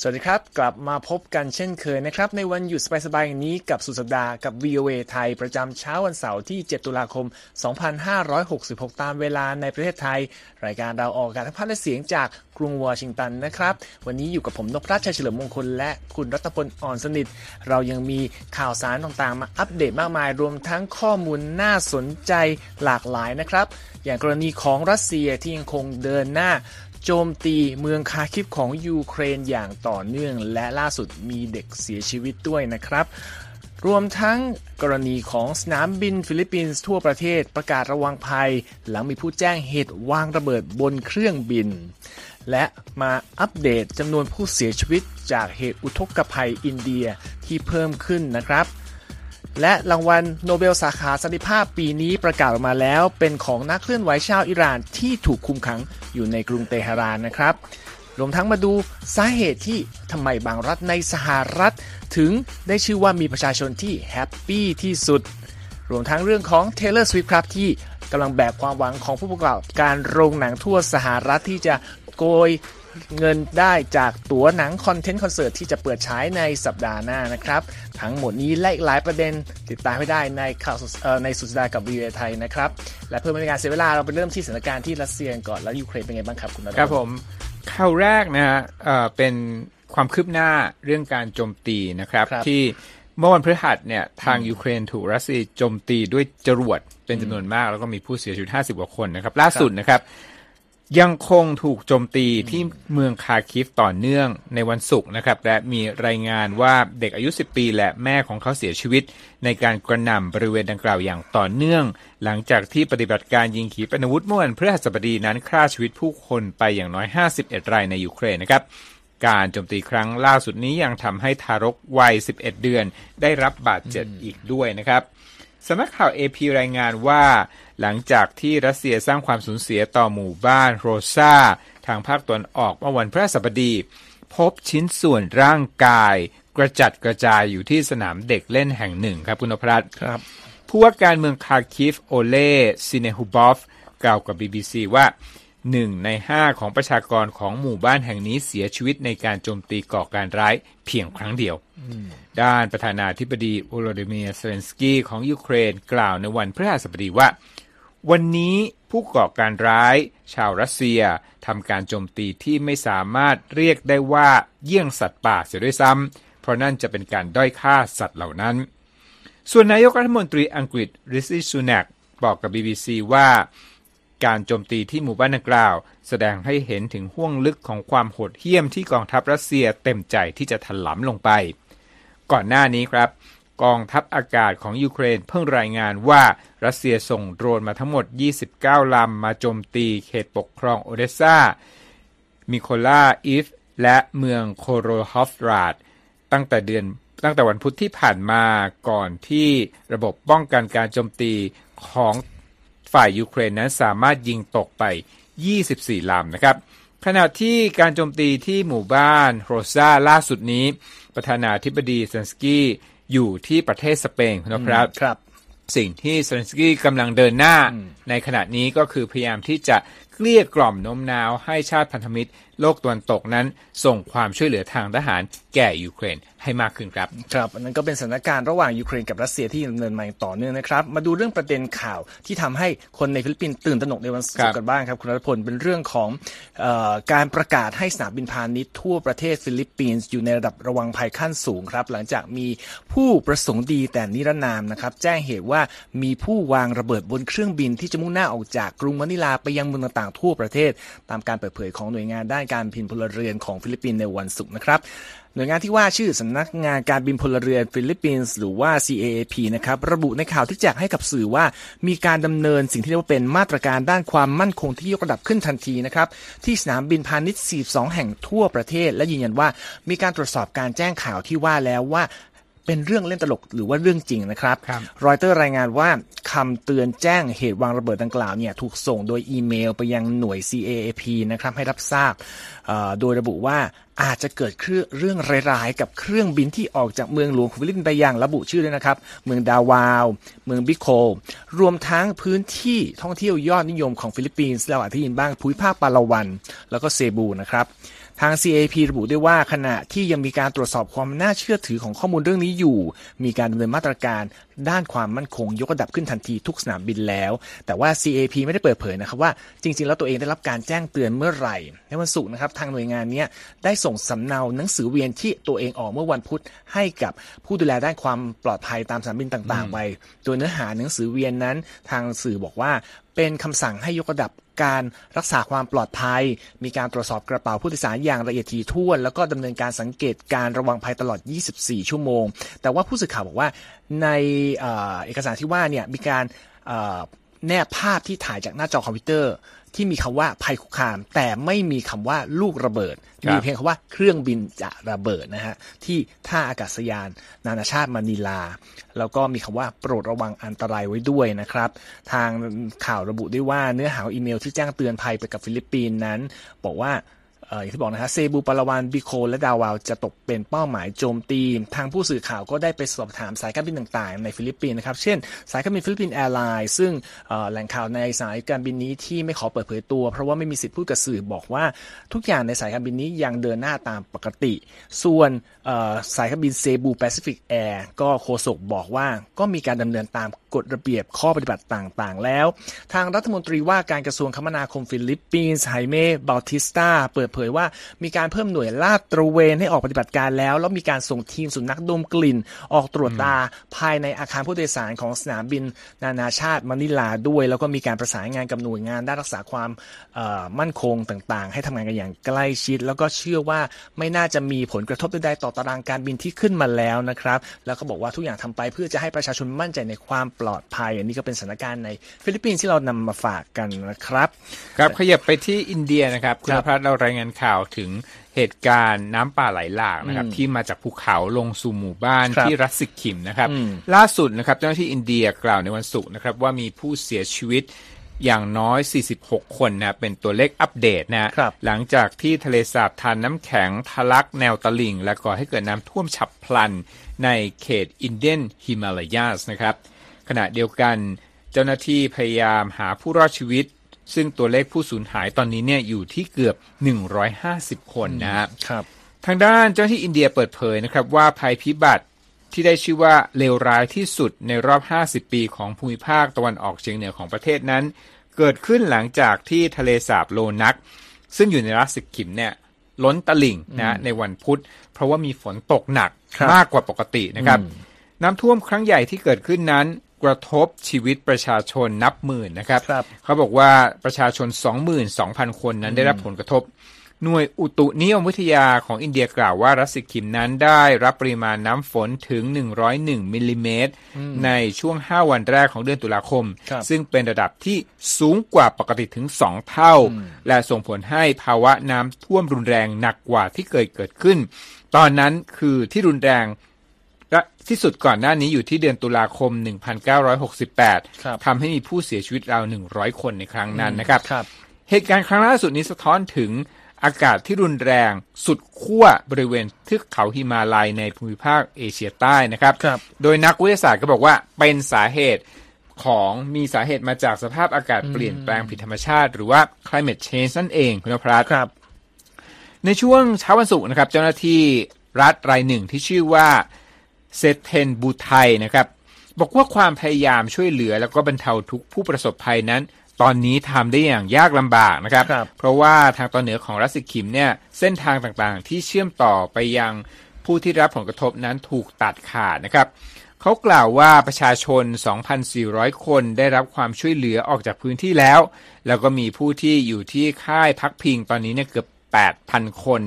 สวัสดีครับ กลับมาพบกันเช่นเคยนะครับ ในวันหยุดสบายๆอย่างนี้กับสุดสัปดาห์กับ VOA ไทย ประจำเช้าวันเสาร์ที่ 7 ตุลาคม 2566 ตามเวลาในประเทศไทย รายการเราออกอากาศทั้งภาพและเสียงจากกรุงวอชิงตันนะครับ วันนี้อยู่กับผมนพรัชชัยเฉลิมมงคล และคุณรัตพลอ่อนสนิท เรายังมีข่าวสารต่างๆ มาอัปเดตมากมาย รวมทั้งข้อมูลน่าสนใจหลากหลายนะครับ อย่างกรณีของรัสเซียที่ยังคงเดินหน้า โจมตีเมืองคาร์คิฟของยูเครนอย่างต่อเนื่อง และล่าสุดมีเด็กเสียชีวิตด้วยนะครับ รวมทั้งกรณีของสนามบินฟิลิปปินส์ทั่วประเทศประกาศระวังภัย หลังมีผู้แจ้งเหตุวางระเบิดบนเครื่องบิน และมาอัปเดตจำนวนผู้เสียชีวิตจากเหตุอุทกภัยอินเดียที่เพิ่มขึ้นนะครับ และรางวัลโนเบลสาขาสันติภาพปีนี้ประกาศออกมาแล้ว เป็นของนักเคลื่อนไหวชาวอิหร่านที่ถูกคุมขังอยู่ในกรุงเตหะรานนะครับ รวมทั้งมาดูสาเหตุที่ทำไมบางรัฐในสหรัฐ ถึงได้ชื่อว่ามีประชาชนที่ happy ที่สุด รวมทั้งเรื่องของ Taylor Swift ครับที่กำลังแบกความหวังของผู้ประกอบการโรงหนังทั่วสหรัฐที่จะโกย เงินได้จากตั๋วหนัง content คอนเสิร์ตที่จะเปิดฉายในสัปดาห์หน้านะครับ ทั้งหมดนี้และอีกหลายประเด็นติดตามให้ได้ในข่าวสดเอ่อในสุดสัปดาห์กับวีโอเอไทยนะครับ และเพื่อไม่ให้การเสียเวลาเราไปเริ่มที่สถานการณ์ที่รัสเซียก่อนแล้วยูเครนเป็นไงบ้างครับคุณนครับผมข่าวแรกนะฮะเอ่อเป็นความคืบหน้าเรื่องการโจมตีนะครับที่เมื่อวันพฤหัสเนี่ยทางยูเครนถูกรัสเซียโจมตีด้วยจรวดเป็นจำนวนมาก แล้วก็มีผู้เสียชีวิต 50 กว่าคนนะครับ ล่าสุดนะครับ ยังคงถูกโจมตีที่เมืองคาคิฟต่อเนื่องในวันศุกร์นะครับ และมีรายงานว่าเด็กอายุ 10 ปีและแม่ของเขาเสียชีวิต ในการกระหน่ำบริเวณดังกล่าวอย่างต่อเนื่อง หลังจากที่ปฏิบัติการยิงขีปนาวุธเมื่อวันพฤหัสบดีนั้นฆ่าชีวิตผู้คนไปอย่างน้อย 51 รายในยูเครนนะครับการโจมตีครั้งล่าสุดนี้ยังทำให้ทารกวัย 11 เดือนได้รับบาดเจ็บอีกด้วยนะครับ สำนักข่าว AP รายงานว่า หลังจากที่รัสเซียสร้างความสูญเสียต่อหมู่บ้านโรซาทางภาคตะวันออกเมื่อวันพฤหัสบดี พบชิ้นส่วนร่างกาย กระจัดกระจายอยู่ที่สนามเด็กเล่นแห่งหนึ่งครับคุณนพรัตน์ครับผู้ว่าการเมืองคาร์คิฟโอเลห์ ซินเนฮูบอฟกล่าวกับ BBC ว่า หนึ่งในห้าของประชากรของหมู่บ้านแห่งนี้เสียชีวิตในการโจมตีก่อการร้ายเพียงครั้งเดียว ด้านประธานาธิบดีโวโลดิเมียร์เซเลนสกีของยูเครนกล่าวในวันพฤหัสบดีว่า วันนี้ผู้ก่อการร้ายชาวรัสเซียทำการโจมตีที่ไม่สามารถเรียกได้ว่าเยี่ยงสัตว์ป่าเสียด้วยซ้ำเพราะนั่นจะเป็นการด้อยค่าสัตว์เหล่านั้น ส่วนนายกรัฐมนตรีอังกฤษริซี่ซูนักบอกกับ BBC ว่า การโจมตีที่หมู่บ้านดังกล่าว แสดงให้เห็นถึงห้วงลึกของความโหดเหี้ยมที่กองทัพรัสเซียเต็มใจที่จะถลำลงไป ก่อนหน้านี้ครับ กองทัพอากาศของยูเครนเพิ่งรายงานว่ารัสเซียส่งโดรนมาทั้งหมด 29 ลำมาโจมตีเขตปกครองโอเดสซามิโคลาอิฟ และเมืองคิโรโวฮราด ตั้งแต่เดือนตั้งแต่วันพุธที่ผ่านมาก่อนที่ระบบป้องกันการโจมตีของ ฝ่ายยูเครนนั้นสามารถยิงตกไป 24 ลำนะครับ ขณะที่การโจมตีที่หมู่บ้านโฮรซาล่าสุดนี้ ประธานาธิบดีเซเลนสกี้อยู่ที่ประเทศสเปนนะครับครับ สิ่งที่เซเลนสกี้กำลังเดินหน้าในขณะนี้ก็คือพยายามที่จะ เกลี้ยกล่อมโน้มน้าวให้ชาติพันธมิตร โลกตะวันตกนั้น ส่งความช่วยเหลือทางทหารแก่ยูเครนให้มากขึ้นครับ ครับอันนั้นก็เป็นสถานการณ์ระหว่างยูเครนกับรัสเซียที่ดำเนินมาอย่างต่อเนื่องนะครับ มาดูเรื่องประเด็นข่าวที่ทำให้คนในฟิลิปปินส์ตื่นตระหนกในวันศุกร์กันบ้างครับ คุณรัฐพลเป็นเรื่องของเอ่อการประกาศให้สนามบินพาณิชย์ทั่วประเทศฟิลิปปินส์อยู่ในระดับระวังภัยขั้นสูงครับ หลังจากมีผู้ประสงค์ดีแต่นิรนามนะครับแจ้งเหตุว่ามีผู้วางระเบิดบนเครื่องบินที่จะมุ่งหน้าออกจากกรุงมะนิลาไปยังเมืองต่างๆ ทั่วประเทศ ตามการเปิดเผยของหน่วยงานด้านการบินพลเรือนของฟิลิปปินส์ในวันศุกร์นะครับหน่วยงานที่ว่าชื่อสำนักงานการบินพลเรือนฟิลิปปินส์หรือว่า CAAP นะครับระบุในข่าวที่แจ้งให้กับสื่อว่า มีการดำเนินสิ่งที่เรียกว่าเป็นมาตรการด้านความมั่นคงที่ยกระดับขึ้นทันทีนะครับที่สนามบินพาณิชย์ 42 แห่งทั่วประเทศ และยืนยันว่ามีการตรวจสอบการแจ้งข่าวที่ว่าแล้วว่า เป็นเรื่องเล่นตลกหรือว่าเรื่องจริงนะครับครับรอยเตอร์รายงานว่าคำเตือนแจ้งเหตุวางระเบิดดังกล่าวเนี่ยถูกส่งโดยอีเมลไปยังหน่วย CAAP นะครับให้รับทราบเอ่อโดยระบุว่าอาจจะเกิดเรื่องร้ายๆ กับเครื่องบินที่ออกจากเมืองหลวงของฟิลิปปินส์ไปอย่างระบุชื่อด้วยนะครับ เมืองดาวาว เมืองบิโค รวมทั้งพื้นที่ท่องเที่ยวยอดนิยมของฟิลิปปินส์เราอาจจะได้ยินบ้างภูมิภาคปาลาวัน แล้วก็เซบูนะครับ ทาง CAP ระบุด้วยว่าขณะที่ยังมีการตรวจสอบความน่าเชื่อถือของข้อมูลเรื่องนี้อยู่ มีการดำเนินมาตรการ ด้านความมั่นคงยกระดับขึ้นทันทีทุกสนามบินแล้ว แต่ว่า CAP ไม่ได้เปิดเผยนะครับว่าจริง ๆ แล้วตัวเองได้รับการแจ้งเตือนเมื่อไหร่ ในวันศุกร์นะครับทางหน่วยงานเนี้ยได้ส่งสำเนาหนังสือเวียนที่ตัวเองออกเมื่อวันพุธให้กับผู้ดูแลด้านความปลอดภัยตามสนามบินต่างๆไปโดยเนื้อหาหนังสือเวียนนั้น ทางสื่อบอกว่าเป็นคำสั่งให้ยกระดับการรักษาความปลอดภัย มีการตรวจสอบกระเป๋าผู้โดยสารอย่างละเอียดถี่ถ้วน แล้วก็ดำเนินการสังเกตการระวังภัยตลอด 24 ชั่วโมง แต่ว่าผู้สื่อข่าวบอกว่าในเอ่อเอกสารที่ว่าเนี่ยมีการเอ่อแนบภาพที่ถ่ายจากหน้าจอคอมพิวเตอร์ ที่มีคำว่าภัยคุกคาม แต่ไม่มีคำว่าลูกระเบิดครับมีเพียงคำว่าเครื่องบินจะระเบิดนะฮะที่ท่าอากาศยาน นานาชาติมะนิลา แล้วก็มีคำว่าโปรดระวังอันตรายไว้ด้วยนะครับ ทางข่าวระบุด้วยว่าเนื้อหาอีเมลที่แจ้งเตือนภัยไปกับฟิลิปปินส์นั้น บอกว่าเอ่ออย่างที่บอกนะฮะเซบูปาลาวันบิโคและดาวาวจะตกเป็นเป้าหมายโจมตี ทางผู้สื่อข่าวก็ได้ไปสอบถามสายการบินต่างๆ ในฟิลิปปินส์นะครับ เช่น สายการบินฟิลิปปินส์แอร์ไลน์ซึ่งแหล่งข่าวในสายการบินนี้ที่ไม่ขอเปิดเผยตัว เพราะว่าไม่มีสิทธิ์พูดกับสื่อบอกว่าทุกอย่างในสายการบินนี้ยังเดินหน้าตามปกติ ส่วนสายการบินเซบูแปซิฟิกแอร์ก็โฆษกบอกว่าก็มีการดำเนินตามกฎระเบียบข้อปฏิบัติต่างๆ แล้ว ทางรัฐมนตรีว่าการกระทรวงคมนาคมฟิลิปปินส์ไฮเม่บาลติสตาเปิดเผยว่ามีการเพิ่มหน่วยลาดตระเวนให้ออกปฏิบัติการแล้ว แล้วมีการส่งทีมสุนัขดมกลิ่น ออกตรวจตาภายในอาคารผู้โดยสารของสนามบินนานาชาติมะนิลาด้วย แล้วก็มีการประสานงานกับหน่วยงานด้านรักษาความมั่นคงต่างๆ ให้ทำงานกันอย่างใกล้ชิด แล้วก็เชื่อว่าไม่น่าจะมีผลกระทบใดๆต่อตารางการบินที่ขึ้นมาแล้วนะครับ แล้วก็บอกว่าทุกอย่างทำไปเพื่อจะให้ประชาชนมั่นใจในความปลอดภัย อันนี้ก็เป็นสถานการณ์ในฟิลิปปินส์ที่เรานำมาฝากกันนะครับ ครับขยับไปที่อินเดียนะครับ คุณครับพัฒน์เรารายงานข่าวถึงเหตุการณ์น้ำป่าไหลหลากนะครับที่มาจากภูเขาลงสู่หมู่บ้านครับที่รัฐสิกขิมนะครับอืมล่าสุดนะครับเจ้าหน้าที่อินเดียกล่าวในวันศุกร์นะครับว่ามีผู้เสียชีวิตอย่างน้อย 46 คนนะเป็นตัวเลขอัปเดตนะครับหลังจากที่ทะเลสาบธารน้ำแข็งทะลักแนวตลิ่ง และก่อให้เกิดน้ำท่วมฉับพลันในเขตอินเดียนฮิมาลายาสนะครับ ขณะเดียวกัน เจ้าหน้าที่พยายามหาผู้รอดชีวิต ซึ่งตัวเลขผู้สูญหายตอนนี้เนี่ยอยู่ที่เกือบ 150 คนนะครับครับ ทางด้านเจ้าหน้าที่อินเดียเปิดเผยนะครับว่าภัยพิบัติที่ได้ชื่อว่าเลวร้ายที่สุดในรอบ 50 ปีของภูมิภาคตะวันออกเฉียงเหนือของประเทศนั้น เกิดขึ้นหลังจากที่ทะเลสาบโลนัก ซึ่งอยู่ในรัสสิกขิมเนี่ยล้นตลิ่งนะในวันพุธ เพราะว่ามีฝนตกหนักครับมากกว่าปกตินะครับ น้ำท่วมครั้งใหญ่ที่เกิดขึ้นนั้น กระทบชีวิตประชาชนนับหมื่นนะครับครับเขาบอกว่าประชาชน 22,000 คนนั้นได้รับผลกระทบ หน่วยอุตุนิยมวิทยาของอินเดียกล่าวว่ารัสสิกิมนั้นได้รับปริมาณน้ำฝนถึง 101มิลลิเมตรในช่วง 5 วันแรกของเดือนตุลาคมครับซึ่งเป็นระดับที่สูงกว่าปกติถึง 2 เท่า และส่งผลให้ภาวะน้ำท่วมรุนแรงหนักกว่าที่เคยเกิดขึ้น ตอนนั้นคือที่รุนแรงและ ที่สุดก่อนหน้านี้อยู่ที่เดือนตุลาคม 1968ครับทำให้มีผู้เสียชีวิตราว 100 คนในครั้งนั้นนะครับครับเหตุการณ์ครั้งล่าสุดนี้สะท้อนถึงอากาศที่รุนแรงสุดขั้วบริเวณเทือกเขาหิมาลัยในภูมิภาคเอเชียใต้นะครับครับโดยนักวิทยาศาสตร์ก็บอกว่าเป็นสาเหตุของมีสาเหตุมาจากสภาพอากาศเปลี่ยนแปลงผิดธรรมชาติ หรือว่า climate change นั่นเองคุณนพรัตน์ครับ ในช่วงเช้าวันศุกร์นะครับ เจ้าหน้าที่รัฐรายหนึ่งที่ชื่อว่า เซเทนบูไทยนะครับ บอกว่าความพยายามช่วยเหลือแล้วก็บรรเทาทุกข์ผู้ประสบภัยนั้น ตอนนี้ทำได้อย่างยากลำบากนะครับครับเพราะว่าทางตอนเหนือของรัสสิกิมเนี่ยเส้นทางต่างๆ ที่เชื่อมต่อไปยังผู้ที่รับผลกระทบนั้นถูกตัดขาดนะครับเขากล่าวว่าประชาชน 2,400 คนได้รับความช่วยเหลือออกจากพื้นที่แล้ว แล้วก็มีผู้ที่อยู่ที่ค่ายพักพิงตอนนี้เนี่ยเกือบ 8,000 คน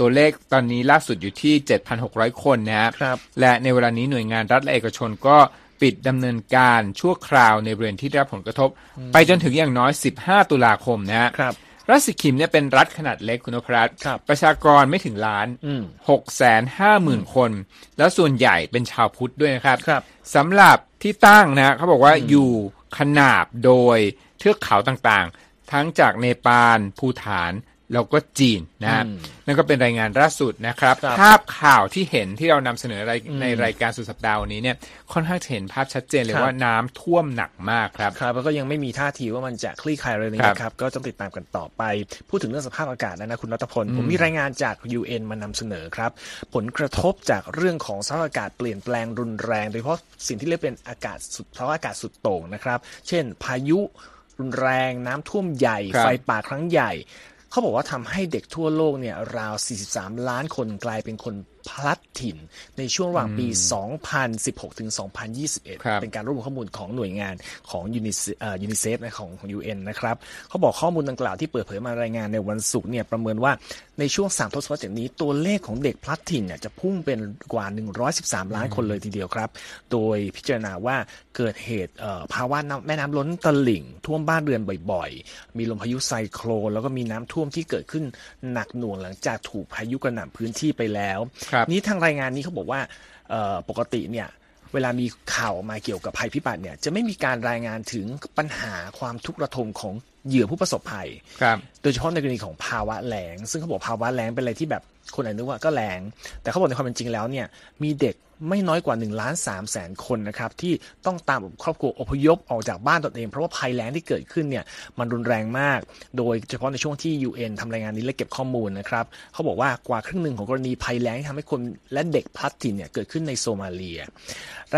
ตัวเลขตอนนี้ล่าสุดอยู่ที่ 7,600 คนนะครับครับ และในเวลานี้หน่วยงานรัฐและเอกชนก็ปิดดำเนินการชั่วคราวในบริเวณที่ได้รับผลกระทบ ไปจนถึงอย่างน้อย 15 ตุลาคมนะฮะครับรัฐสิกิมเนี่ยเป็นรัฐขนาดเล็กคุณนพรัตน์ครับประชากรไม่ถึงล้านอืมหกแสนห้าหมื่นคน แล้วส่วนใหญ่เป็นชาวพุทธด้วยนะครับครับสำหรับที่ตั้งนะเขาบอกว่าอยู่ขนาบโดยเทือกเขาต่างๆ ทั้งจากเนปาล ภูฐาน แล้วก็จีนนะครับอืมนั่นก็เป็นรายงานล่าสุดนะครับครับภาพข่าวที่เห็นที่เรานำเสนอในในรายการสุดสัปดาห์วันนี้เนี่ยค่อนข้างจะเห็นภาพชัดเจนเลยครับว่าน้ำท่วมหนักมากครับครับแล้วก็ยังไม่มีท่าทีว่ามันจะคลี่คลายเลยครับนะครับ ก็ต้องติดตามกันต่อไป พูดถึงเรื่องสภาพอากาศแล้วนะคุณรัตพล ผมมีรายงานจาก UN มานำเสนอครับ ผลกระทบจากเรื่องของสภาพอากาศเปลี่ยนแปลงรุนแรง โดยเฉพาะสิ่งที่เรียกเป็นอากาศสุดภาวะอากาศสุดโต่งนะครับ เช่น พายุรุนแรงน้ำท่วมใหญ่ครับไฟป่าครั้งใหญ่ เขาบอกว่าทำให้เด็กทั่วโลกเนี่ยราว 43 ล้านคนกลายเป็นคน พลัดถิ่น ในช่วงระหว่างปี 2016 ถึง 2021ครับเป็นการรวบรวมข้อมูลของหน่วยงานของยูนิเซฟนะของของ UN นะครับเขาบอกข้อมูลดังกล่าวที่เปิดเผยมารายงานในวันศุกร์เนี่ยประเมินว่าในช่วง 3 ทศวรรษจากนี้ตัวเลขของเด็กพลัดถิ่นเนี่ยจะพุ่งเป็นกว่า 113 ล้านคนเลยทีเดียวครับ โดยพิจารณาว่าเกิดเหตุเอ่อภาวะน้ำแม่น้ำล้นตลิ่ง ท่วมบ้านเรือนบ่อยๆ มีลมพายุไซโคลนแล้วก็มีน้ำท่วมที่เกิดขึ้นหนักหน่วงหลังจากถูกพายุกระหน่ำพื้นที่ไปแล้วครับนี้ทางรายงานนี้เขาบอกว่าเอ่อปกติเนี่ยเวลามีข่าวมาเกี่ยวกับภัยพิบัติเนี่ยจะไม่มีการรายงานถึงปัญหาความทุกข์ระทมของเหยื่อผู้ประสบภัย ครับ โดยเฉพาะในกรณีของภาวะแล้งซึ่งเขาบอกภาวะแล้งเป็นอะไรที่แบบคนอาจนึกว่าก็แล้งแต่เขาบอกในความเป็นจริงแล้วเนี่ยมีเด็ก ไม่น้อยกว่า1ล้าน3แสนคนนะครับที่ต้องตามครอบครัวอพยพออกจากบ้านตนเอง เพราะว่าภัยแล้งที่เกิดขึ้นเนี่ยมันรุนแรงมาก โดยเฉพาะในช่วงที่ UN ทำรายงานนี้และเก็บข้อมูลนะครับเขาบอกว่ากว่าครึ่งหนึ่งของกรณีภัยแล้งที่ทำให้คนและเด็กพลัดถิ่นเนี่ยเกิดขึ้นในโซมาเลีย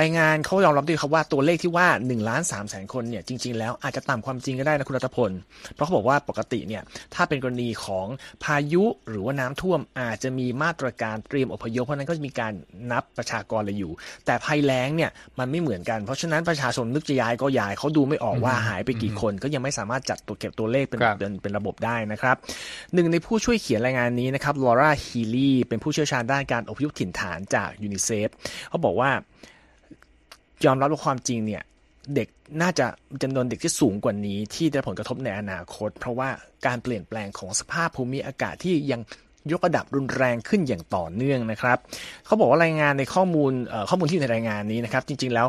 รายงานเขายอมรับด้วยครับว่าตัวเลขที่ว่า1ล้าน3แสนคนเนี่ยจริง ๆ แล้วอาจจะต่ำความจริงก็ได้นะคุณรัตพล เพราะเขาบอกว่าปกติเนี่ยถ้าเป็นกรณีของพายุหรือว่าน้ำท่วมอาจจะมีมาตรการเตรียมอพยพเพราะฉะนั้นก็จะมีการนับประชากรเลยอยู่ แต่ภัยแล้งเนี่ยมันไม่เหมือนกัน เพราะฉะนั้นประชาชนนึกจะย้ายก็ย้ายเขาดูไม่ออกว่าหายไปกี่คน ก็ยังไม่สามารถจัดตัวเก็บตัวเลขเป็นครับเป็นเป็นระบบได้นะครับหนึ่งในผู้ช่วยเขียนรายงานนี้นะครับลอร่าฮีลีเป็นผู้เชี่ยวชาญด้านการอพยพถิ่นฐานจากยูนิเซฟเขาบอกว่ายอมรับว่าความจริงเนี่ยเด็กน่าจะจำนวนเด็กที่สูงกว่านี้ที่ได้รับผลกระทบในอนาคต เพราะว่าการเปลี่ยนแปลงของสภาพภูมิอากาศที่ยัง ยกระดับรุนแรงขึ้นอย่างต่อเนื่องนะครับเขาบอกว่ารายงานในข้อมูลข้อมูลที่อยู่ในรายงานนี้นะครับ จริงๆแล้ว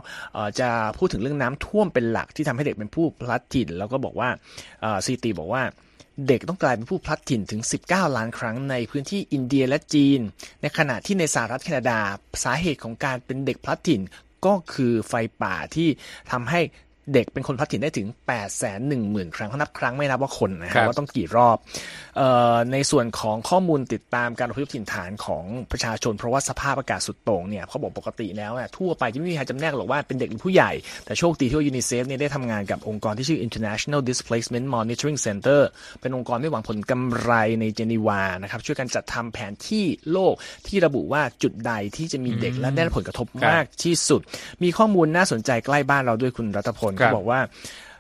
จะพูดถึงเรื่องน้ำท่วมเป็นหลักที่ทำให้เด็กเป็นผู้พลัดถิ่น แล้วก็บอกว่าซีตีบอกว่าเด็กต้องกลายเป็นผู้พลัดถิ่นถึง 19 ล้านครั้งในพื้นที่อินเดียและจีน ในขณะที่ในสหรัฐแคนาดา สาเหตุของการเป็นเด็กพลัดถิ่นก็คือไฟป่าที่ทำให้ เด็กเป็นคนพลัดถิ่นได้ถึง 8 1 0 0 0 0 ครั้งเขานับครั้งไม่นับว่าคนนะคครัรับบว่าต้องกี่รอบเออในส่วนของข้อมูลติดตามการอพยพถิ่นฐานของประชาชน เพราะว่าสภาพอากาศสุดโต่งเนี่ยเขาบอกปกติแล้วเนี่ยทั่วไปจะไม่มีใครจำแนกหรอกว่าเป็นเด็กหรือผู้ใหญ่ แต่โชคดีที่ว่ายูนิเซฟเนี่ยได้ทำงานกับองค์กรที่ชื่อ International Displacement Monitoring Center เป็นองค์กรไม่หวังผลกำไรในเจนีวานะครับช่วยกันจัดทำแผนที่โลกที่ระบุว่าจุดใดที่จะมีเด็กและได้รับผลกระทบครับมากที่สุด มีข้อมูลน่าสนใจใกล้บ้านเราด้วยคุณรัตพลครัเขาบอกว่า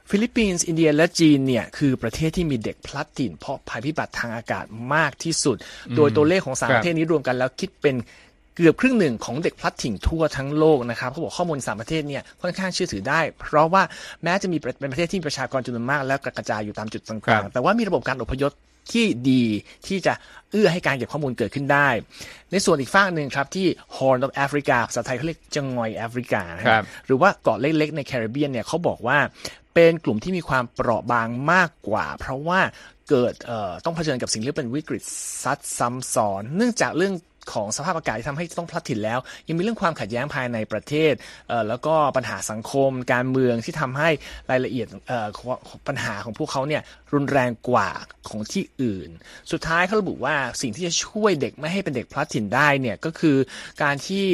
ฟิลิปปินส์อินเดียและจีนเนี่ยคือประเทศที่มีเด็กพลัดถิ่นเพราะภัยพิบัติทางอากาศมากที่สุด โดยตัวเลขของสามครับประเทศนี้รวมกันแล้วคิดเป็นเกือบครึ่งหนึ่งของเด็กพลัดถิ่นทั่วทั้งโลกนะครับเขาบอกข้อมูลสามประเทศเนี่ยค่อนข้างเชื่อถือได้ เพราะว่าแม้จะมีเป็นประเทศที่มีประชากรจำนวนมาก แล้วกระจายอยู่ตามจุดครัต่างบๆแต่ว่ามีระบบการอพยพ ที่ดีที่จะเอื้อให้การเก็บข้อมูลเกิดขึ้นได้ ในส่วนอีกฝั่งหนึ่งครับที่ Horn of Africa ภาษาไทยเขาเรียกจังงอยแอฟริกานะคครัรับบหรือว่าเกาะเล็กๆในแคริบเบียนเนี่ยเขาบอกว่าเป็นกลุ่มที่มีความเปราะบางมากกว่า เพราะว่าเกิดเอ่อต้องเผชิญกับสิ่งที่เรียกเป็นวิกฤตซัดซ้ำซ้อน เนื่องจากเรื่อง ของสภาพอากาศที่ทำให้ต้องพลัดถิ่นแล้ว ยังมีเรื่องความขัดแย้งภายในประเทศเแล้วก็ปัญหาสังคมการเมืองที่ทำให้รายละเอียดปัญหาของพวกเขาเนี่ยรุนแรงกว่าของที่อื่น สุดท้ายเขาระบุว่าสิ่งที่จะช่วยเด็กไม่ให้เป็นเด็กพลัดถิ่นได้เนี่ยก็คือการที่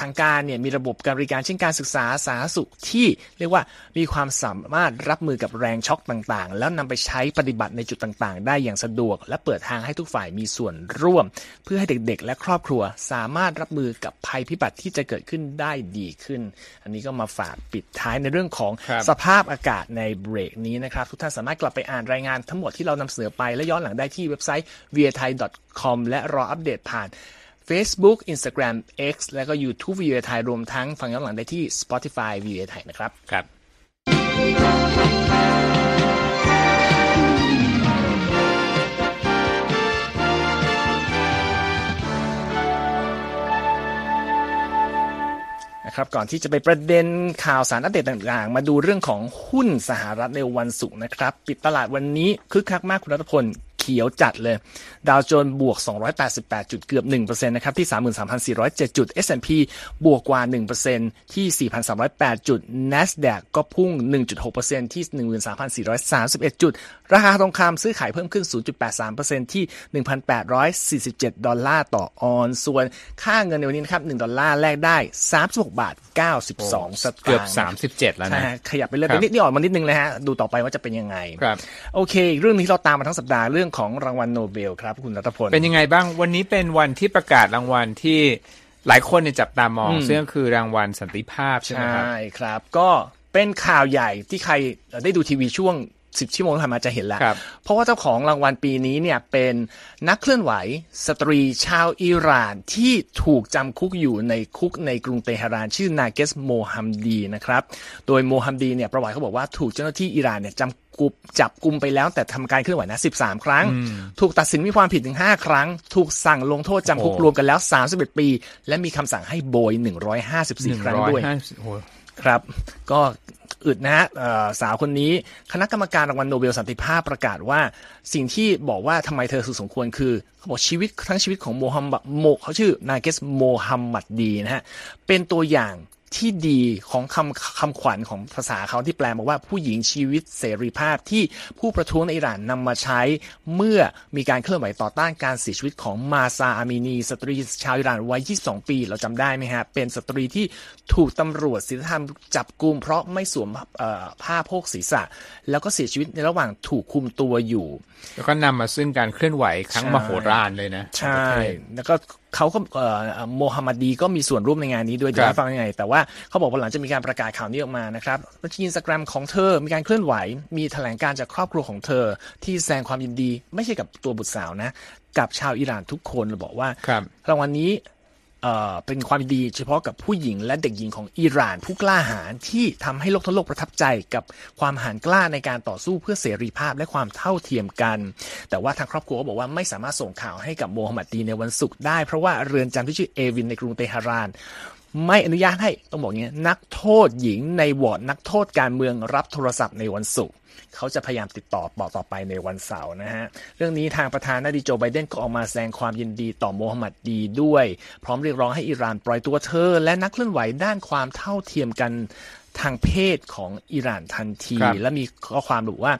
ทางการเนี่ยมีระบบการบริการเช่นการศึกษาสาธารณสุขที่เรียกว่ามีความสามารถรับมือกับแรงช็อคต่างๆ แล้วนำไปใช้ปฏิบัติในจุดต่างๆ ได้อย่างสะดวก และเปิดทางให้ทุกฝ่ายมีส่วนร่วม เพื่อให้เด็กๆ และครอบครัวสามารถรับมือกับภัยพิบัติที่จะเกิดขึ้นได้ดีขึ้น อันนี้ก็มาฝากปิดท้ายในเรื่องของครับสภาพอากาศในเบรกนี้นะครับ ทุกท่านสามารถกลับไปอ่านรายงานทั้งหมดที่เรานำเสนอไปและย้อนหลังได้ที่เว็บไซต์ v i a t h a i c o m และรออัปเดตผ่าน Facebook Instagram X และก็ YouTube v i a t h a i รวมทั้งฟังย้อนหลังได้ที่ Spotify v i a t h a i นะครับ ครับ ครับก่อนที่จะไปประเด็นข่าวสารอัปเดตต่างๆ มาดูเรื่องของหุ้นสหรัฐในวันศุกร์นะครับ ปิดตลาดวันนี้คึกคักมากคุณรัตพล ขียวจัดเลย ดาวโจนส์บวก 288 จุดเกือบ 1%นะครับ ที่ 33,407 จุด S&P บวกกว่า 1%ที่ 4,308 จุด NASDAQ ก็พุ่ง 1.6%ที่ 13,431 จุด ราคาทองคำซื้อขายเพิ่มขึ้น 0.83%ที่ 1,847 ดอลลาร์ต่อออนซ์ส่วนค่าเงินในวันนี้นะครับ 1 ดอลลาร์แลกได้ 36 บาท 92 สตางค์เกือบ 37 แล้วใช่นะฮะขยับไปเรื่อยครัไปบนิดนี่ออกมานิดนึงนะฮะ ดูต่อไปว่าจะเป็นยังไง ครับ โอเคอีกเรื่องนี้เราตามมาทั้งสัปดาห์เรื่องของรางวัลโนเบลครับคุณรัตพล เป็นยังไงบ้างวันนี้เป็นวันที่ประกาศรางวัลที่หลายคนเนี่ยจับตามองอืมซึ่งก็คือรางวัลสันติภาพใช่ไหมครับใช่ครับ ก็เป็นข่าวใหญ่ที่ใครได้ดูทีวีช่วง 10ชั่วโมงที่ผ่านมาจะเห็นแล้วครับเพราะว่าเจ้าของรางวัลปีนี้เนี่ยเป็นนักเคลื่อนไหวสตรีชาวอิหร่านที่ถูกจำคุกอยู่ในคุกในกรุงเตหะรานชื่อนาเกสโมฮัมดีนะครับ โดยโมฮัมดีเนี่ยประวัติเขาบอกว่าถูกเจ้าหน้าที่อิหร่านเนี่ยจำกุบจับกุมไปแล้วแต่ทำการเคลื่อนไหวนะ 13 ครั้ง ถูกตัดสินมีความผิดถึง 5 ครั้ง ถูกสั่งลงโทษจำคุกโอ้รวมกันแล้ว 31 ปี และมีคำสั่งให้โบย 154 ครั้งด้วย150โอ้โหครับ ก็ อึดนะฮะสาวคนนี้คณะกรรมการรางวัลโนเบลสันติภาพประกาศว่า สิ่งที่บอกว่าทำไมเธอสุดสมควรคือเขาบอกชีวิตทั้งชีวิตของโมฮัมหมัดโมเขาชื่อนาเกสโมฮัมหมัดดีนะฮะเป็นตัวอย่าง ที่ดีของคำคำขวัญของภาษาเขาที่แปลบอกว่าผู้หญิงชีวิตเสรีภาพที่ผู้ประท้วงในอิหร่านนำมาใช้เมื่อมีการเคลื่อนไหวต่อต้านการเสียชีวิตของมาซาอามินี สตรีชาวอิหร่านวัย 22 ปี เราจำได้ไหมฮะ เป็นสตรีที่ถูกตำรวจศีลธรรมจับกุมเพราะไม่สวมเอ่อผ้าโพกศีรษะ แล้วก็เสียชีวิตในระหว่างถูกคุมตัวอยู่ แล้วก็นำมาซึ่งการเคลื่อนไหวครั้งใช่มโหฬารเลยนะ ใช่ของประเทศแล้วก็ เขาก็เอ่อโมฮัมหมัดดีก็มีส่วนร่วมในงานนี้ด้วยเดี๋ยวครับให้ฟังยังไง แต่ว่าเขาบอกว่าหลังจากมีการประกาศข่าวนี้ออกมานะครับบัญชีอินสตาแกรมของเธอมีการเคลื่อนไหว มีแถลงการจากครอบครัวของเธอ ที่แสดงความยินดี ไม่ใช่กับตัวบุตรสาวนะ กับชาวอิหร่านทุกคนเลยบอกว่าครับรางวัลนี้เอ่อ เป็นความดีเฉพาะกับผู้หญิงและเด็กหญิงของอิหร่านผู้กล้าหาญที่ทำให้โลกทั้งโลกประทับใจกับความหาญกล้าในการต่อสู้เพื่อเสรีภาพและความเท่าเทียมกัน แต่ว่าทางครอบครัวก็บอกว่าไม่สามารถส่งข่าวให้กับโมฮัมหมัดดีในวันศุกร์ได้เพราะว่าเรือนจำที่ชื่อเอวินในกรุงเตหะราน ไม่อนุญาตให้ต้องบอกอย่างนี้นักโทษหญิงในวอร์ดนักโทษการเมืองรับโทรศัพท์ในวันศุกร์เขาจะพยายามติดต่อต่อต่อไปในวันเสาร์นะฮะ เรื่องนี้ทางประธานาธิบดีโจไบเดนก็ออกมาแสดงความยินดีต่อโมฮัมหมัดดีด้วย พร้อมเรียกร้องให้อิหร่านปล่อยตัวเธอ และนักเคลื่อนไหวด้านความเท่าเทียมกัน ทางเพศของอิหร่านทันทีครับและมีข้อความระบุว่า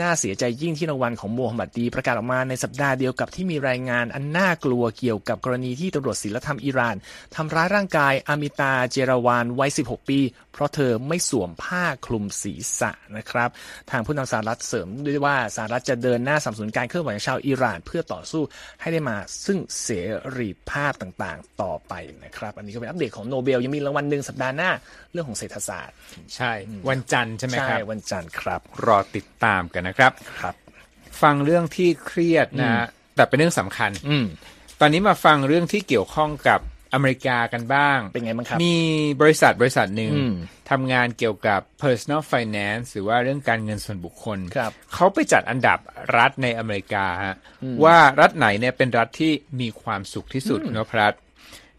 น่าเสียใจยิ่งที่รางวัลของโมฮัมหมัดดี ประกาศออกมาในสัปดาห์เดียวกับที่มีรายงานอันน่ากลัวเกี่ยวกับกรณีที่ตำรวจศีลธรรมอิหร่านทำร้ายร่างกายอามิตาเจราวานวัย 16 ปี เพราะเธอไม่สวมผ้าคลุมศีรษะนะครับ ทางผู้นำสหรัฐเสริมด้วยว่าสหรัฐจะเดินหน้าสนับสนุนการเคลื่อนไหวของชาวอิหร่าน เพื่อต่อสู้ให้ได้มาซึ่งเสรีภาพต่างๆ ต่อไปนะครับ อันนี้ก็เป็นอัปเดตของโนเบลยังมีรางวัลหนึ่งสัปดาห์หน้าเรื่องของเศรษฐศาสตร์ใช่ วันจันทร์ใช่ไหมใช่ครับวันจันทร์ครับ รอติดตามกันนะครับครับ ฟังเรื่องที่เครียดนะ แต่เป็นเรื่องสำคัญ อืมตอนนี้มาฟังเรื่องที่เกี่ยวข้องกับอเมริกากันบ้าง เป็นไงบ้างครับ มีบริษัทบริษัทหนึ่งอืมทำงานเกี่ยวกับ personal finance หรือว่าเรื่องการเงินส่วนบุคคลครับเขาไปจัดอันดับรัฐในอเมริกาฮะว่ารัฐไหนเนี่ยเป็นรัฐที่มีความสุขที่สุดคุณนพรัตน์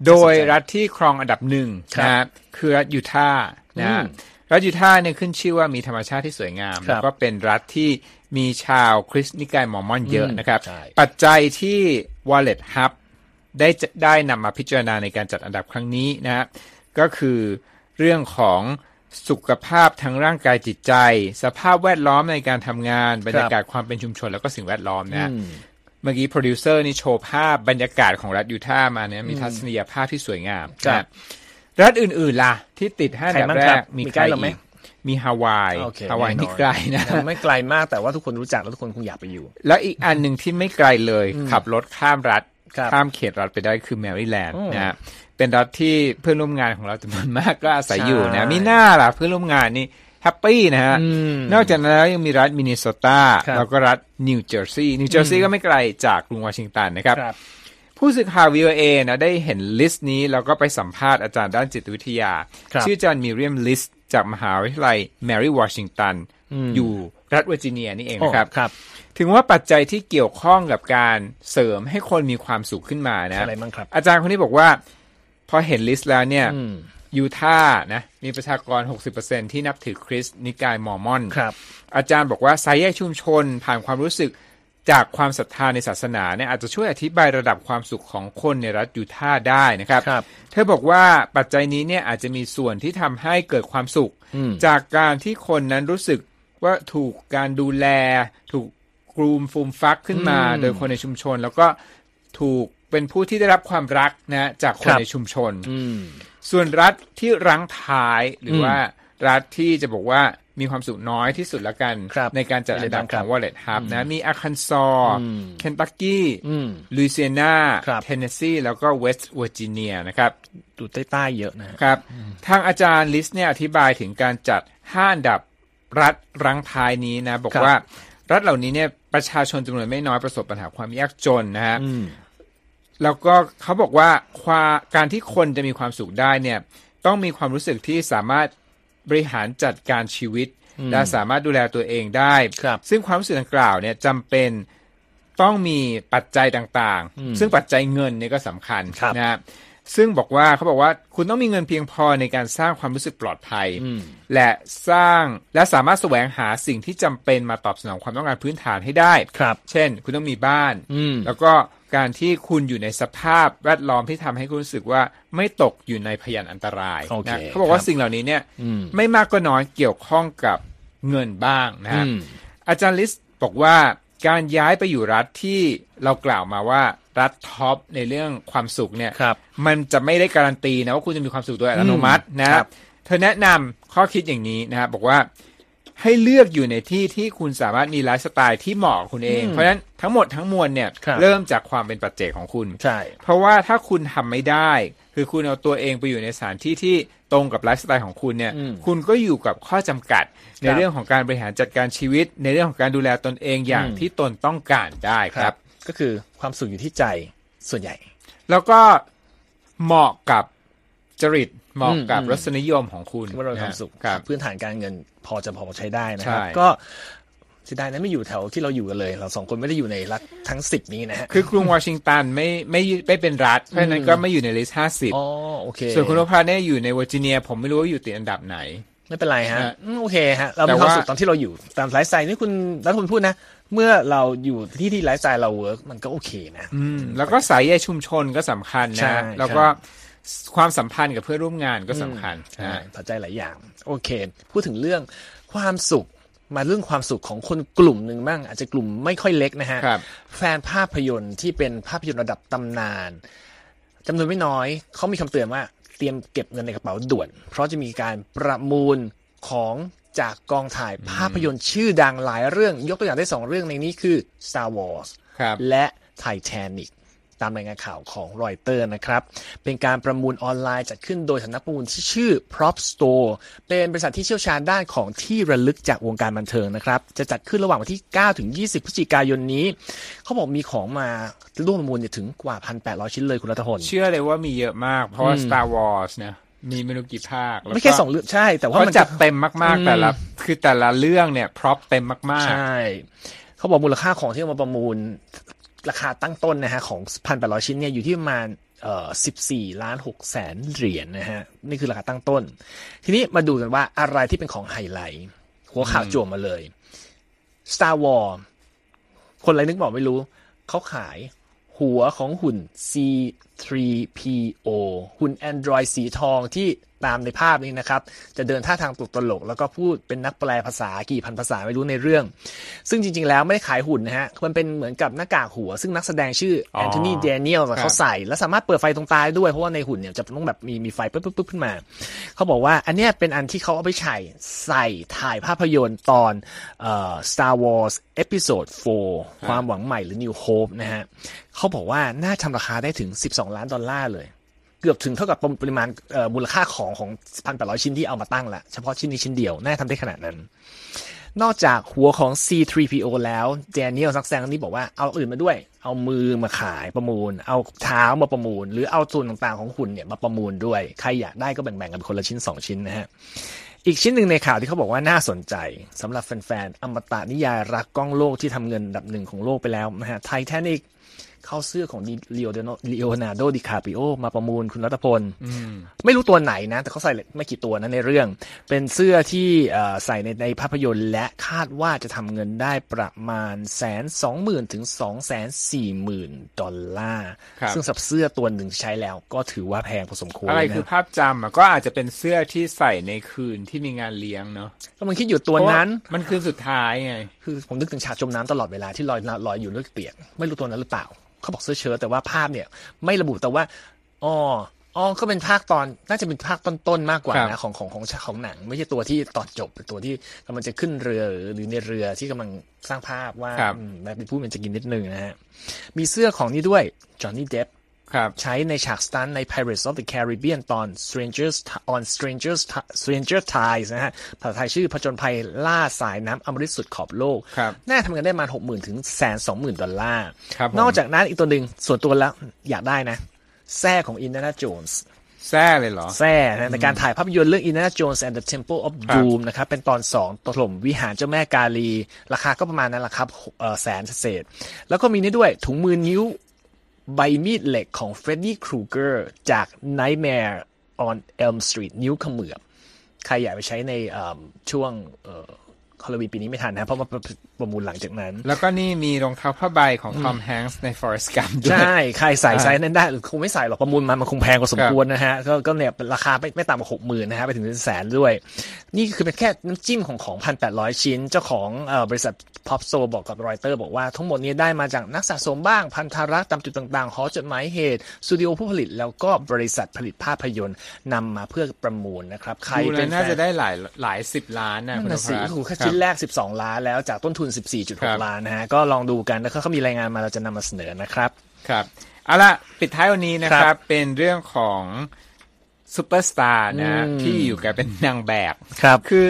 โดยรัฐที่ครองอันดับหนึ่งครับนะฮะคือรัฐยูทาห์นะฮะอืมรัฐยูทาห์เนี่ยขึ้นชื่อว่ามีธรรมชาติที่สวยงามครับแล้วก็เป็นรัฐที่มีชาวคริสต์นิกายมอร์มอนเยอะอืมนะครับใช่ปัจจัยที่ Wallet Hub ได้จะได้นำมาพิจารณาในการจัดอันดับครั้งนี้นะฮะก็คือเรื่องของสุขภาพทั้งร่างกายจิตใจ สภาพแวดล้อมในการทำงาน บรรยากาศความเป็นชุมชนแล้วก็สิ่งแวดล้อมนะฮะอืม เมื่อกี้โปรดิวเซอร์นี่โชว์ภาพบรรยากาศของรัฐยูทาห์มาเนี่ยมีทัศนียภาพที่สวยงามครับนะรัฐอื่นๆล่ะ ที่ติดห้าอันดับใครบ้างแรกครับมีมีใครใกล้เราไหมอีกมีฮาวายโอเคฮาวายแน่นอนนี่ไกลนะยังไม่ไกลมากแต่ว่าทุกคนรู้จักแล้วทุกคนคงอยากไปอยู่ แล้วอีกอันหนึ่งที่ไม่ไกลเลย ขับรถข้ามรัฐครับข้ามเขตรัฐไปได้คือแมริแลนด์อืมนะฮะเป็นรัฐที่เพื่อนร่วมงานของเราจำนวนมากก็อาศัยอยู่ใช่นะมิน่าล่ะเพื่อนร่วมงานนี่ happy นะฮะอืมนอกจากนั้นแล้วยังมีรัฐมินนิโซตาครับแล้วก็รัฐนิวเจอร์ซีย์นิวเจอร์ซีย์ก็ไม่ไกลจากกรุงวอชิงตันนะครับครับผู้สื่อข่าว VOA นะได้เห็น list นี้ แล้วก็ไปสัมภาษณ์อาจารย์ด้านจิตวิทยาครับชื่ออาจารย์มิเรียมลิสต์จากมหาวิทยาลัยแมรี่วอชิงตันอืมอยู่รัฐเวอร์จิเนียนี่เองนะครับโอ้ครับถึงว่าปัจจัยที่เกี่ยวข้องกับการเสริมให้คนมีความสุขขึ้นมานะอะไรบ้างครับ อาจารย์คนนี้บอกว่า พอเห็น list แล้วเนี่ยอืม ยูทาห์นะมีประชากร 60%ที่นับถือคริสต์นิกายมอร์มอนครับ อาจารย์บอกว่าสายใยชุมชนผ่านความรู้สึกจากความศรัทธาในศาสนาเนี่ยอาจจะช่วยอธิบายระดับความสุขของคนในรัฐยูทาห์ได้นะครับครับเธอบอกว่าปัจจัยนี้เนี่ยอาจจะมีส่วนที่ทำให้เกิดความสุขอืมจากการที่คนนั้นรู้สึกว่าถูกการดูแล ถูกกรูมฟูมฟักขึ้นมาอืมโดยคนในชุมชน แล้วก็ถูก เป็นผู้ที่ได้รับความรักนะจากคนครับในชุมชนอืมส่วนรัฐที่รั้งท้ายหรือมว่ารัฐที่จะบอกว่ามีความสุขน้อยที่สุดละกันครับในการจัดอันดับคขรัอบง Wallet Hub นะมีอาคันซออืมเคนตักกี้อืมลุยเซียนาครับเทนเนสซีแล้วก็เวสต์เวอร์จิเนียนะครับดูใต้ๆเยอะนะฮะครับ ทางอาจารย์ลิสเนี่ยอธิบายถึงการจัด5อันดับรัฐรั้งท้ายนี้นะ บอกครับว่ารัฐเหล่านี้เนี่ยประชาชนจำนวนไม่น้อยประสบปัญหาความยากจนนะฮะอืม แล้วก็เขาบอกว่าความการที่คนจะมีความสุขได้เนี่ยต้องมีความรู้สึกที่สามารถบริหารจัดการชีวิต และสามารถดูแลตัวเองได้ครับซึ่งความรู้สึกดังกล่าวเนี่ยจำเป็นต้องมีปัจจัยต่างอืมๆซึ่งปัจจัยเงินเนี่ยก็สำคัญครับนะฮะซึ่งบอกว่าเขาบอกว่าคุณต้องมีเงินเพียงพอในการสร้างความรู้สึกปลอดภัยอืมและสร้างและสามารถแสวงหาสิ่งที่จำเป็นมาตอบสนองความต้องการพื้นฐานให้ได้ครับ เช่น คุณต้องมีบ้านอืมแล้วก็ การที่คุณอยู่ในสภาพแวดล้อมที่ทำให้คุณรู้สึกว่าไม่ตกอยู่ในพยานอันตรายโอเคนะเขาบอกว่าครับสิ่งเหล่านี้เนี่ยอืมไม่มากก็น้อยเกี่ยวข้องกับเงินบ้างนะฮะอืมอาจารย์ลิสบอกว่าการย้ายไปอยู่รัฐที่เรากล่าวมาว่ารัฐ top ในเรื่องความสุขเนี่ยครับมันจะไม่ได้การันตีนะว่าคุณจะมีความสุขโดยอัตโนมัตินะครับเธอแนะนำข้อคิดอย่างนี้นะครับบอกว่า ให้เลือกอยู่ในที่ที่คุณสามารถมีไลฟ์สไตล์ที่เหมาะกับคุณเองอืมเพราะฉะนั้นทั้งหมดทั้งมวลเนี่ยครับเริ่มจากความเป็นปัจเจกของคุณใช่ เพราะว่าถ้าคุณทำไม่ได้ คือคุณเอาตัวเองไปอยู่ในสถานที่ที่ตรงกับไลฟ์สไตล์ของคุณเนี่ยอืมคุณก็อยู่กับข้อจำกัด ในครับเรื่องของการบริหารจัดการชีวิต ในเรื่องของการดูแลตนเองอย่างอืมที่ตนต้องการได้ครับ ก็คือความสุขอยู่ที่ใจส่วนใหญ่ แล้วก็เหมาะกับจริต เหมาะกับอืมรสนิยมของคุณว่าเรามีความสุขครับพื้นฐานการเงินพอจะพอใช้ได้นะครับใช่ก็เสียดายนะไม่อยู่แถวที่เราอยู่กันเลย เราสองคนไม่ได้อยู่ในรัฐทั้งสิบนี้นะฮะคือกรุงวอชิงตันไม่ไม่ไม่เป็นรัฐ เพราะฉะนั้นก็ไม่อยู่ใน list ห้าสิบอ๋อโอเคส่วนคุณนพรัตน์เนี่ยอยู่ในเวอร์จิเนีย ผมไม่รู้ว่าอยู่ติดอันดับไหน ไม่เป็นไรฮะฮะอืมโอเคฮะเราแต่ว่ามีความสุขตอนที่เราอยู่ตามไลฟ์สไตล์นี่คุณรัฐพลพูดนะ เมื่อเราอยู่ที่ที่ไลฟ์สไตล์เรา work มันก็โอเคนะ อืมแล้วก็สายใยชุมชนก็สำคัญใช่นะ แล้วก็ ความสัมพันธ์กับเพื่อนร่วมงานก็สำคัญใช่นะปัจจัยหลายอย่าง โอเค พูดถึงเรื่องความสุขมาเรื่องความสุขของคนกลุ่มหนึ่งบ้างอาจจะกลุ่มไม่ค่อยเล็กนะฮะครับแฟนภาพยนตร์ที่เป็นภาพยนตร์ระดับตำนานจำนวนไม่น้อย เขามีคำเตือนว่าเตรียมเก็บเงินในกระเป๋าด่วน เพราะจะมีการประมูลของจากกองถ่ายภาพยนตร์ชื่อดังหลายเรื่อง ยกตัวอย่างได้สองเรื่องในนี้คือ Star Wars ครับและ Titanic ตามรายงานข่าวของรอยเตอร์นะครับ เป็นการประมูลออนไลน์จัดขึ้นโดยสำนักประมูลที่ชื่อ Prop Store เป็นบริษัทที่เชี่ยวชาญด้านของที่ระลึกจากวงการบันเทิงนะครับ จะจัดขึ้นระหว่างวันที่ 9 ถึง 20 พฤศจิกายนนี้ เขาบอกมีของมาร่วมประมูลเนี่ยถึงกว่า 1,800 ชิ้นเลยคุณรัฐพล เชื่อเลยว่ามีเยอะมาก เพราะว่าอืม Star Wars เนี่ยมีไม่รู้กี่ภาคล้วก็ไม่แค่สองเรื่องใช่ แต่ว่าเขามันจัดเต็มมากอืมๆแต่ละคือแต่ละเรื่องเนี่ยพร็อพเต็มมากใช่ เขาบอกมูลค่าของที่เอามาประมูล ราคาตั้งต้นนะฮะของ 1,800 ชิ้นเนี่ยอยู่ที่ประมาณเอ่อ14 ล้าน6แสนเหรียญนะฮะ นี่คือราคาตั้งต้น ทีนี้มาดูกันว่าอะไรที่เป็นของไฮไลท์ หัวข่าวจั่วมาเลย Star Wars คนไรนึกบอกไม่รู้ เขาขายหัวของหุ่น C3PO หุ่น Android สีทองที่ ตามในภาพนี้นะครับ จะเดินท่าทางตลกตลก แล้วก็พูดเป็นนักแปลภาษากี่พันภาษาไม่รู้ในเรื่อง ซึ่งจริง ๆ แล้วไม่ได้ขายหุ่นนะฮะ มันเป็นเหมือนกับหน้ากากหัว ซึ่งนักแสดงชื่ออ๋อแอนโทนีเดเนียลครับเขาใส่ แล้วสามารถเปิดไฟตรงตาได้ด้วย เพราะว่าในหุ่นเนี่ยจะต้องแบบมีมีไฟปุ๊บปุ๊บปุ๊บขึ้นมา เขาบอกว่าอันเนี้ยเป็นอันที่เขาเอาไปใช้ใส่ถ่ายภาพยนตร์ตอนเอ่อ Star Wars Episode 4 ความหวังใหม่หรือ New Hope นะฮะเขาบอกว่าน่าทำราคาได้ถึง 12 ล้านดอลลาร์เลยเกือบถึงเท่ากับปริมาณมูลค่าของของพันแปดร้อยชิ้นที่เอามาตั้งละเฉพาะชิ้นนี้ชิ้นเดียว น่าทำได้ขนาดนั้น นอกจากหัวของ C3PO แล้วแดเนียลซักแซงนี่บอกว่าเอาอื่นมาด้วย เอามือมาขายประมูล เอาเท้ามาประมูล หรือเอาส่วนต่างๆของหุ่นเนี่ยมาประมูลด้วย ใครอยากได้ก็แบ่งๆกันเป็นคนละชิ้น 2 ชิ้นนะฮะอีกชิ้นหนึ่งในข่าวที่เขาบอกว่าน่าสนใจสำหรับแฟนๆอมตะนิยายรักกล้องโลกที่ทำเงินอันดับหนึ่งของโลกไปแล้วนะฮะไททานิก เข้าเสื้อของลีโอลีโอนาร์โดดิคาปิโอมาประมูลคุณรัตพลไม่รู้ตัวไหนนะ แต่เขาใส่ไม่กี่ตัวนะในเรื่อง เป็นเสื้อที่ใส่ในในภาพยนตร์ และคาดว่าจะทำเงินได้ประมาณแสนสองหมื่นถึงสองแสนสี่หมื่นดอลลาร์ซึ่งสับเสื้อตัวหนึ่งใช้แล้ว ก็ถือว่าแพงพอสมควรอะไรคือภาพจำก็อาจจะเป็นเสื้อที่ใส่ในคืนที่มีงานเลี้ยงเนาะก็มันคิดอยู่ตัวนั้นมันคืนสุดท้ายไง คือผมนึกถึงฉากจมน้ำตลอดเวลาที่ลอยลอยอยู่เลือดเปียกไม่รู้ตัวนั้นหรือเปล่า เขาบอกเสื้อเชิ้ตแต่ว่าภาพเนี่ย ไม่ระบุแต่ว่าอ๋ออ๋อก็เป็นภาคตอนน่าจะเป็นภาคต้นๆมากกว่านะของของของของหนัง ไม่ใช่ตัวที่ตอนจบเป็นตัวที่กำลังจะขึ้นเรือหรือในเรือที่กำลังสร้างภาพว่าแบบเป็นผู้เป็นจะกินนิดนึงนะฮะมีเสื้อของนี่ด้วยจอห์นนี่เดฟ ใช้ในฉากสตันใน Pirates of the Caribbean ตอน Strangers on Strangers Stranger Tides นะฮะภาษาไทยชื่อผจญภัยล่าสายน้ำอมฤตสุดขอบโลก น่าทำเงินได้มาหกหมื่นถึงแสนสองหมื่นดอลลาร์ นอกจากนั้นอีกตัวหนึ่งส่วนตัวแล้วอยากได้นะแท้ของ Indiana Jones แท้เลยเหรอแท้นะในการถ่ายภาพยนตร์เรื่อง Indiana Jones and the Temple of Doom นะครับ เป็นตอนสองถล่มวิหารเจ้าแม่กาลี ราคาก็ประมาณนั้นแหละครับแสนเศษ แล้วก็มีนี่ด้วยถุงมือนิ้ว ใบมีดเหล็กของเฟรดดี้ครูเกอร์จาก Nightmare on Elm Street นิ้วขมือบ ใครอยากไปใช้ในช่วงฮาโลวีนปีนี้ไม่ทันนะ เพราะมันประมูลหลังจากนั้น แล้วก็นี่มีรองเท้าผ้าใบของทอมแฮงส์ใน Forrest Gump ด้วย ใช่ ใครใส่ไซส์นั้นได้ คงไม่ใส่หรอกประมูลมันมันคงแพงกว่าสมควรนะฮะก็ก็เนี่ยราคาไม่ไม่ต่ำกว่าหกหมื่นนะฮะ ไปถึงแสนด้วย นี่คือเป็นแค่น้ำจิ้มของของพันแปดร้อยชิ้น เจ้าของบริษัทพ็อปโซบอกกับรอยเตอร์บอกว่าทั้งหมดนี้ได้มาจากนักสะสมบ้างพันธรักษ์ตามจุดต่างๆหอจดหมายเหตุสตูดิโอผู้ผลิตแล้วก็บริษัทผลิตภาพยนตร์นำมาเพื่อประมูลนะครับใครเป็นน่าจะได้หลายหลายสิบล้านนะคุณสิคือแค่ชิ้นแรก 12 ล้านแล้วจากต้นทุน14.6 ล้านนะฮะก็ลองดูกันแล้วเขามีรายงานมาเราจะนำมาเสนอนะครับครับเอาละปิดท้ายวันนี้นะครับ เป็นเรื่องของซูเปอร์สตาร์นะที่อยู่กับเป็นนางแบกครับคือ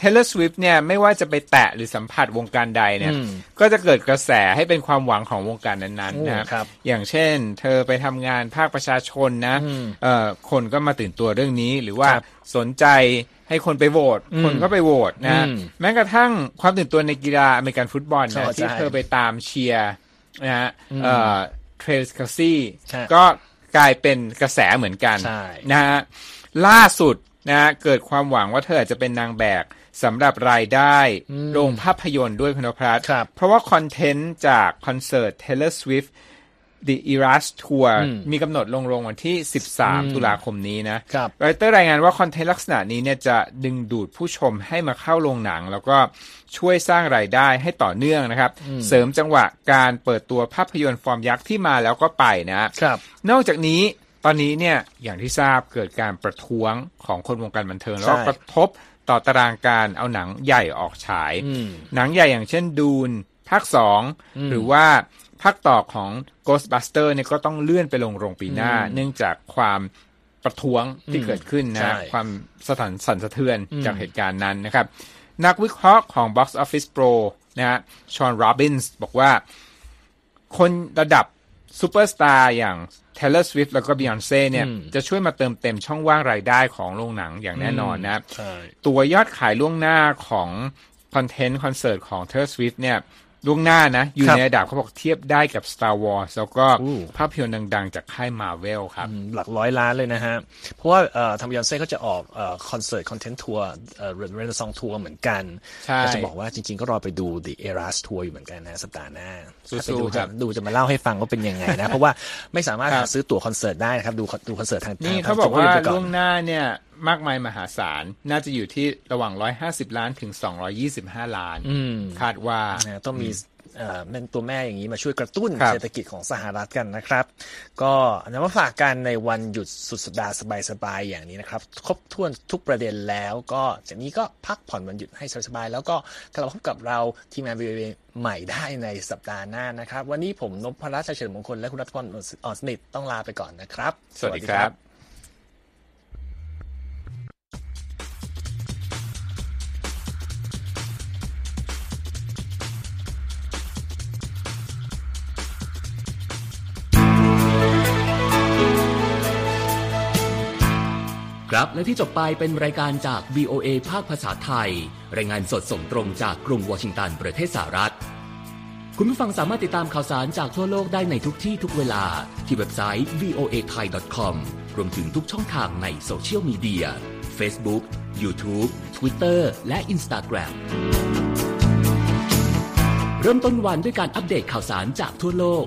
Taylor Swift เนี่ยไม่ว่าจะไปแตะหรือสัมผัสวงการใดเนี่ยก็จะเกิดกระแสให้เป็นความหวังของวงการนั้นๆนะครับ อย่างเช่น เธอไปทำงานภาคประชาชนนะเอ่อคนก็มาตื่นตัวเรื่องนี้หรือว่าสนใจ ให้คนไปโหวตคนก็ไปโหวตนะแม้กระทั่งความตื่นตัวในกีฬาอเมริกันฟุตบอลนะที่เธอไปตามเชียร์นะฮะเอ่อTravis Kelce ก็กลายเป็นกระแสเหมือนกันนะฮะล่าสุดนะเกิดความหวังว่าเธออาจจะเป็นนางแบกสำหรับรายได้โรงภาพยนตร์ด้วยคุณพรัตเพราะว่าคอนเทนต์จากคอนเสิร์ต Taylor Swift The Eras Tour มีกำหนดลงโรงวันที่ 13 ตุลาคมนี้นะรอยเตอร์รายงานว่าคอนเทนต์ลักษณะนี้เนี่ยจะดึงดูดผู้ชมให้มาเข้าโรงหนัง แล้วก็ช่วยสร้างรายได้ให้ต่อเนื่องนะครับ เสริมจังหวะการเปิดตัวภาพยนตร์ฟอร์มยักษ์ที่มาแล้วก็ไปนะครับ นอกจากนี้ตอนนี้เนี่ยอย่างที่ทราบเกิดการประท้วงของคนวงการบันเทิงแล้วก็กระทบต่อตารางการเอาหนังใหญ่ออกฉาย หนังใหญ่อย่างเช่นดูนภาคสองหรือว่า ภาคต่อของ Ghostbuster เนี่ยก็ต้องเลื่อนไปลงโรงปีหน้า เนื่องจากความประท้วงที่เกิดขึ้นนะความสถานสั่นสะเทือนจากเหตุการณ์นั้นนะครับ นักวิเคราะห์ของ Box Office Pro นะฮะชอนโรบินส์บอกว่า คนระดับซูเปอร์สตาร์อย่าง Taylor Swift แล้วก็ Beyonce เนี่ย จะช่วยมาเติมเต็มช่องว่างรายได้ของโรงหนังอย่างแน่นอนนะตัวยอดขายล่วงหน้าของคอนเทนต์คอนเสิร์ตของ Taylor Swift เนี่ย ล่วงหน้านะ อยู่ในระดับเขาบอกเทียบได้กับ Star Wars แล้วก็ภาพยนตร์ดัง ๆ จากค่าย Marvel ครับ หลักร้อยล้านเลยนะฮะ เพราะว่าทางบียอนเซ่ก็จะออกคอนเสิร์ต คอนเทนต์ทัวร์ Renaissance Tour เหมือนกันก็จะบอกว่าจริง ๆ ก็รอไปดู The Eras Tour อยู่เหมือนกันนะสัปดาห์หน้าไปดูจะดูจะมาเล่าให้ฟังว่าเป็นยังไงนะ เพราะว่าไม่สามารถหาซื้อตั๋วคอนเสิร์ตได้ครับดูดูคอนเสิร์ตทางนี่เขาบอกว่าล่วงหน้าเนี่ย มากมายมหาศาล น่าจะอยู่ที่ระหว่าง 150 ล้านถึง 225 ล้าน คาดว่าต้องมีเป็นตัวแม่อย่างนี้มาช่วยกระตุ้นเศรษฐกิจของสหรัฐกันนะครับ ก็นำมาฝากกันในวันหยุดสุดสัปดาห์สบายๆอย่างนี้นะครับ ครบถ้วนทุกประเด็นแล้วก็จากนี้ก็พักผ่อนวันหยุดให้สบายๆแล้วก็กลับมาพบกับเราทีมงานวีวใหม่ได้ในสัปดาห์หน้านะครับ วันนี้ผมนพพรัชชัยเฉลิมมงคลและคุณรัตพรอ่อนสนิทต้องลาไปก่อนนะครับ สวัสดีครับ ครับ และที่จบไปเป็นรายการจาก VOA ภาคภาษาไทย รายงานสดส่งตรงจากกรุงวอชิงตัน ประเทศสหรัฐ คุณผู้ฟังสามารถติดตามข่าวสารจากทั่วโลกได้ในทุกที่ทุกเวลา ที่เว็บไซต์ voa thai com รวมถึงทุกช่องทางในโซเชียลมีเดีย Facebook YouTube Twitter และ Instagram เริ่มต้นวันด้วยการอัปเดตข่าวสารจากทั่วโลก